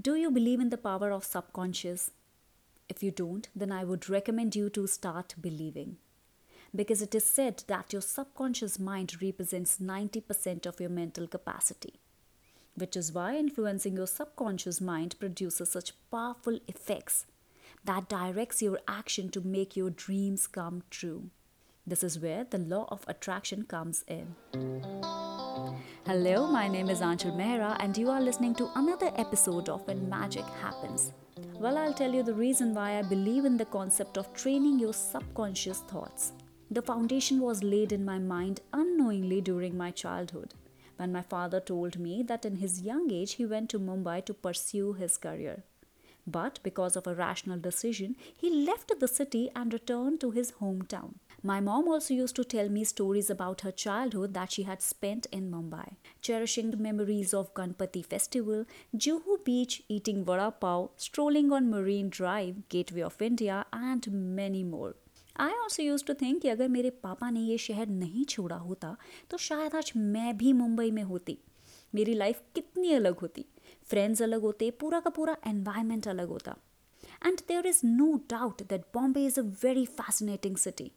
Do you believe in the power of subconscious? If you don't, then I would recommend you to start believing. Because it is said that your subconscious mind represents 90% of your mental capacity, which is why influencing your subconscious mind produces such powerful effects that directs your action to make your dreams come true. This is where the law of attraction comes in. Hello, my name is Anchal Mehra, and you are listening to another episode of When Magic Happens. Well, I'll tell you the reason why I believe in the concept of training your subconscious thoughts. The foundation was laid in my mind unknowingly during my childhood, when my father told me that in his young age he went to Mumbai to pursue his career. But because of a rational decision, he left the city and returned to his hometown. My mom also used to tell me stories about her childhood that she had spent in Mumbai, cherishing memories of Ganpati festival, Juhu beach eating vada pav, strolling on Marine Drive, Gateway of India and many more. I also use to think कि अगर मेरे पापा ने ये शहर नहीं छोड़ा होता तो शायद आज मैं भी मुंबई में होती मेरी लाइफ कितनी अलग होती फ्रेंड्स अलग होते पूरा का पूरा एनवायरनमेंट अलग होता and there is no doubt that Bombay is a very fascinating city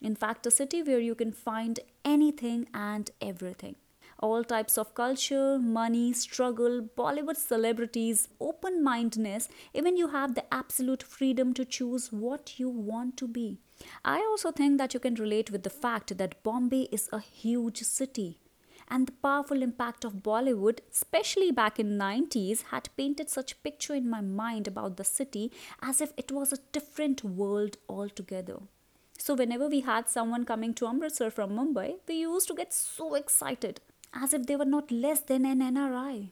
in fact, a city where you can find anything and everything. All types of culture, money, struggle, Bollywood celebrities, open mindedness, even you have the absolute freedom to choose what you want to be. I also think that you can relate with the fact that Bombay is a huge city and the powerful impact of Bollywood, especially back in 90s, had painted such picture in my mind about the city as if it was a different world altogether. So, whenever we had someone coming to Amritsar from Mumbai, we used to get so excited as if they were not less than an NRI.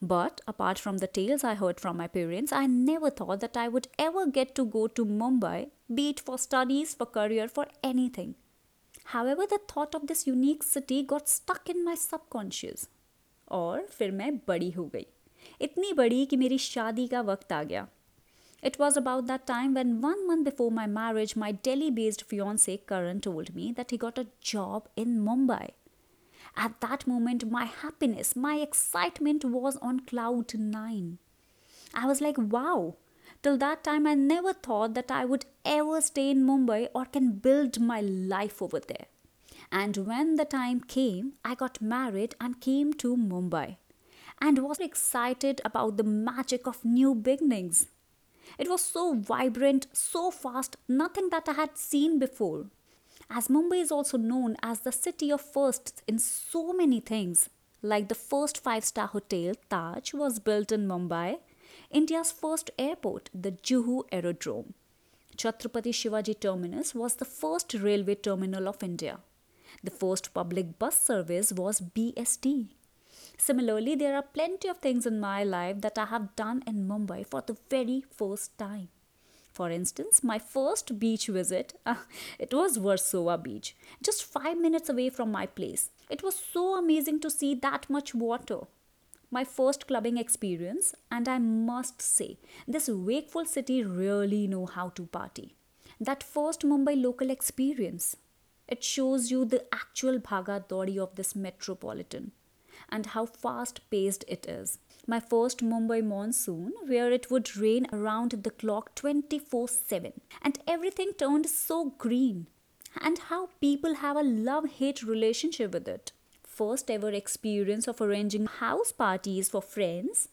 But apart from the tales I heard from my parents, I never thought that I would ever get to go to Mumbai, be it for studies, for career, for anything. However, the thought of this unique city got stuck in my subconscious. और फिर मैं बड़ी हो गई इतनी बड़ी कि मेरी शादी का वक्त आ गया it was about that time when one month before my marriage, my Delhi based fiance Karan told me that he got a job in Mumbai. At that moment, my happiness, my excitement was on cloud nine. I was like, wow. Till that time, I never thought that I would ever stay in Mumbai or can build my life over there. And when the time came, I got married and came to Mumbai and was excited about the magic of new beginnings. It was so vibrant, so fast, nothing that I had seen before. As Mumbai is also known as the city of firsts in so many things, like the first five star hotel, Taj, was built in Mumbai, India's first airport, the Juhu Aerodrome. Chhatrapati Shivaji Terminus was the first railway terminal of India. The first public bus service was BEST. Similarly, there are plenty of things in my life that I have done in Mumbai for the very first time. For instance, my first beach visit, uh, it was Versova Beach, just 5 minutes away from my place. It was so amazing to see that much water. My first clubbing experience, and I must say, this wakeful city really know how to party. That first Mumbai local experience, it shows you the actual bhaga dori of this metropolitan and how fast paced it is. My first Mumbai monsoon, where it would rain around the clock 24 7, and everything turned so green, and how people have a love hate relationship with it. First ever experience of arranging house parties for friends,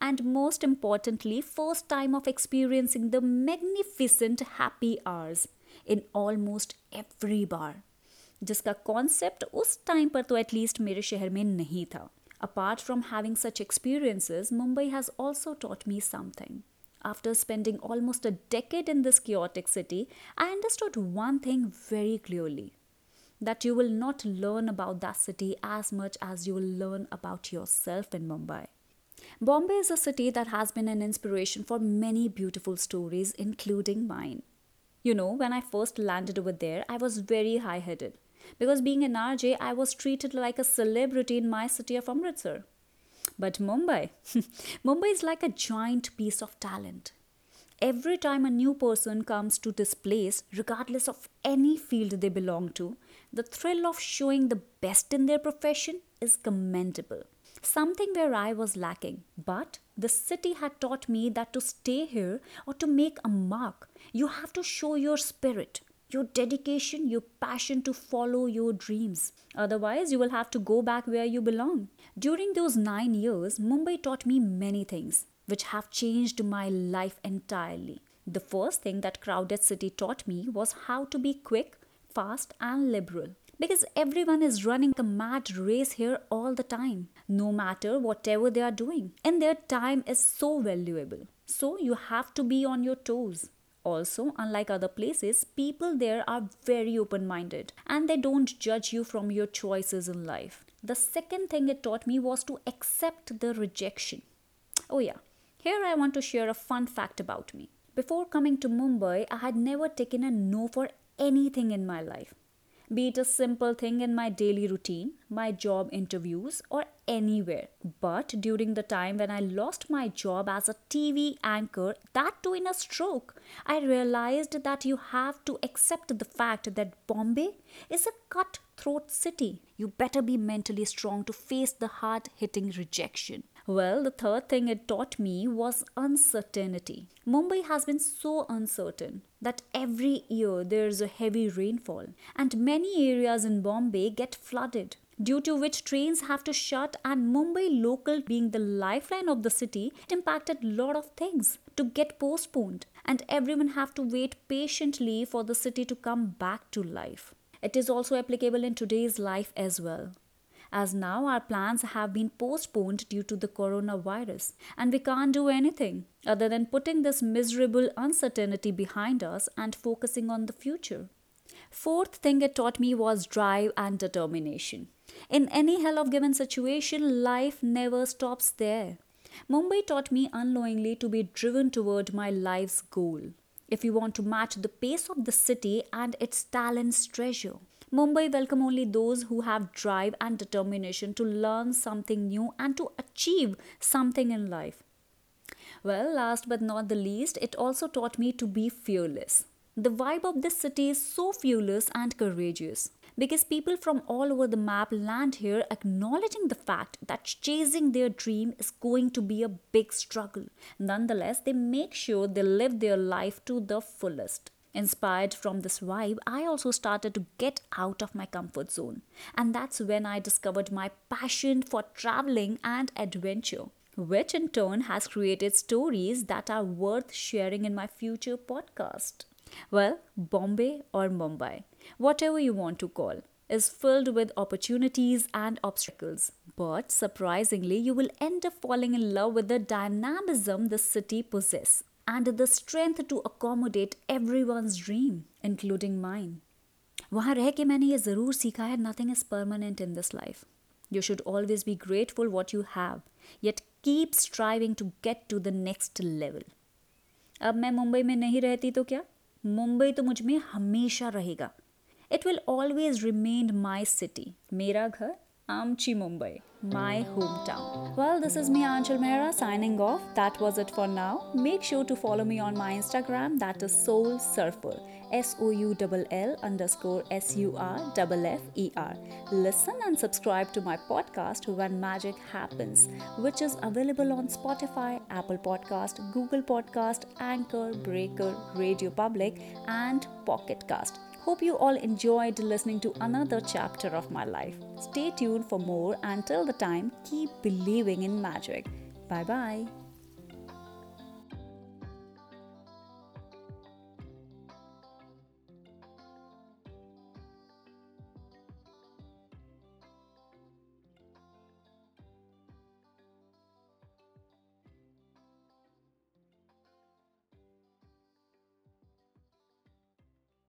and most importantly, first time of experiencing the magnificent happy hours in almost every bar. जिसका concept उस time पर तो at least मेरे शहर में नहीं था apart from having such experiences Mumbai has also taught me something After spending almost a decade in this chaotic city, I understood one thing very clearly that you will not learn about that city as much as you will learn about yourself in Mumbai. Bombay is a city that has been an inspiration for many beautiful stories, including mine. You know, when I first landed over there, I was very high headed. Because being an RJ, I was treated like a celebrity in my city of Amritsar. But Mumbai, Mumbai is like a giant piece of talent. Every time a new person comes to this place, regardless of any field they belong to, the thrill of showing the best in their profession is commendable. something where I was lacking. But the city had taught me that to stay here or to make a mark, you have to show your spirit, your dedication, your passion to follow your dreams. Otherwise, you will have to go back where you belong. During those nine years, Mumbai taught me many things which have changed my life entirely. The first thing that crowded city taught me was how to be quick, fast, and liberal. Because everyone is running a mad race here all the time, no matter whatever they are doing. And their time is so valuable. So you have to be on your toes. Also, unlike other places, people there are very open minded and they don't judge you from your choices in life. The second thing it taught me was to accept the rejection. Oh, yeah, here I want to share a fun fact about me. Before coming to Mumbai, I had never taken a no for anything in my life be it a simple thing in my daily routine, my job interviews, or anywhere. But during the time when I lost my job as a TV anchor, that too in a stroke, I realized that you have to accept the fact that Bombay is a cutthroat city. You better be mentally strong to face the hard hitting rejection. Well, the third thing it taught me was uncertainty. Mumbai has been so uncertain that every year there's a heavy rainfall, and many areas in Bombay get flooded. Due to which trains have to shut, and Mumbai local being the lifeline of the city, it impacted a lot of things to get postponed, and everyone have to wait patiently for the city to come back to life. It is also applicable in today's life as well as now our plans have been postponed due to the coronavirus, and we can't do anything other than putting this miserable uncertainty behind us and focusing on the future. Fourth thing it taught me was drive and determination. In any hell of given situation, life never stops there. Mumbai taught me unknowingly to be driven toward my life's goal. If you want to match the pace of the city and its talent's treasure, Mumbai welcome only those who have drive and determination to learn something new and to achieve something in life. Well, last but not the least, it also taught me to be fearless. The vibe of this city is so fearless and courageous because people from all over the map land here acknowledging the fact that chasing their dream is going to be a big struggle. Nonetheless, they make sure they live their life to the fullest. Inspired from this vibe, I also started to get out of my comfort zone. And that's when I discovered my passion for traveling and adventure, which in turn has created stories that are worth sharing in my future podcast. Well, Bombay or Mumbai, whatever you want to call, is filled with opportunities and obstacles. But surprisingly, you will end up falling in love with the dynamism the city possesses and the strength to accommodate everyone's dream, including mine. वहाँ रह के मैंने ये ज़रूर सीखा है nothing is permanent in this life you should always be grateful what you have yet keep striving to get to the next level अब मैं मुंबई में नहीं रहती तो क्या मुंबई तो मुझ में हमेशा रहेगा it will always remain my city मेरा घर Amchi, Mumbai, my oh. hometown. Well, this is me, Anchal Mehra, signing off. That was it for now. Make sure to follow me on my Instagram, that is Soul Surfer, S O U L L underscore S U R F F E R. Listen and subscribe to my podcast, When Magic Happens, which is available on Spotify, Apple Podcast, Google Podcast, Anchor, Breaker, Radio Public, and Pocket Cast. Hope you all enjoyed listening to another chapter of my life. Stay tuned for more. Until the time, keep believing in magic. Bye bye.